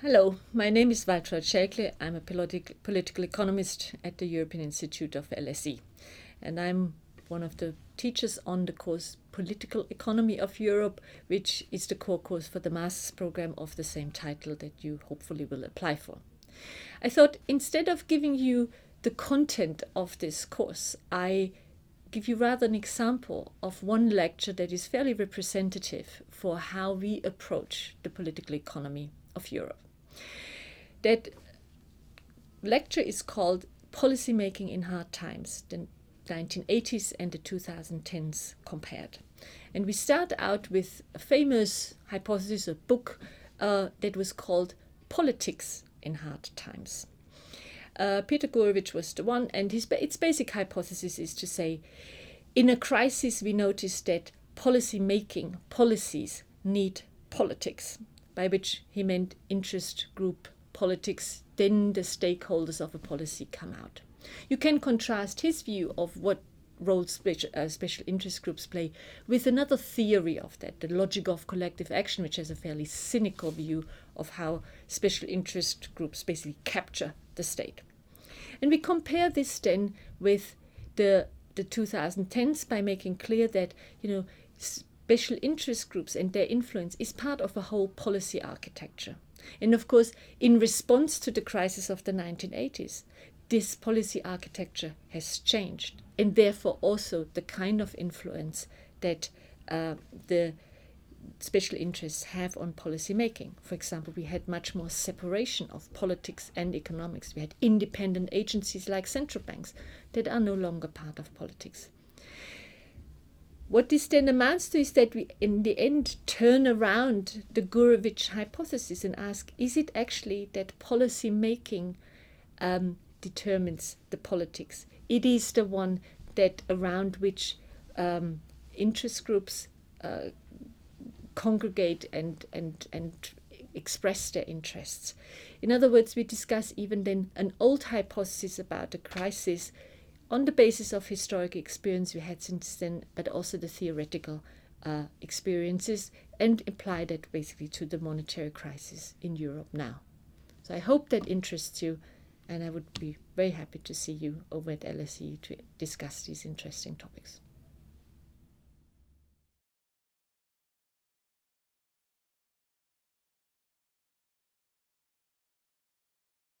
Hello, my name is Waltraud Schelkle. I'm a politi- political economist at the European Institute of LSE. And I'm one of the teachers on the course Political Economy of Europe, which is the core course for the master's program of the same title that you hopefully will apply for. I thought instead of giving you the content of this course, I give you rather an example of one lecture that is fairly representative for how we approach the political economy of Europe. That lecture is called Policymaking in Hard Times, the 1980s and the 2010s compared. And we start out with a famous hypothesis, a book uh, that was called Politics in Hard Times. Uh, Peter Gourevitch was the one, and his its basic hypothesis is to say, in a crisis, we notice that policy making policies need politics, by which he meant interest group politics. Then the stakeholders of a policy come out. You can contrast his view of what role special, uh, special interest groups play with another theory of that, the logic of collective action, which has a fairly cynical view of how special interest groups basically capture the state. And we compare this then with the the 2010s by making clear that you know special interest groups and their influence is part of a whole policy architecture. And of course, in response to the crisis of the 1980s, this policy architecture has changed, and therefore also the kind of influence that uh, the special interests have on policy making. For example, we had much more separation of politics and economics. We had independent agencies like central banks that are no longer part of politics. What this then amounts to is that we, in the end, turn around the Gourevitch hypothesis and ask is it actually that policy making um, determines the politics? It is the one that around which um, interest groups uh, congregate and, and, and express their interests. In other words, we discuss even then an old hypothesis about the crisis on the basis of historic experience we had since then, but also the theoretical uh, experiences, and apply that basically to the monetary crisis in Europe now. So I hope that interests you, and I would be very happy to see you over at LSE to discuss these interesting topics.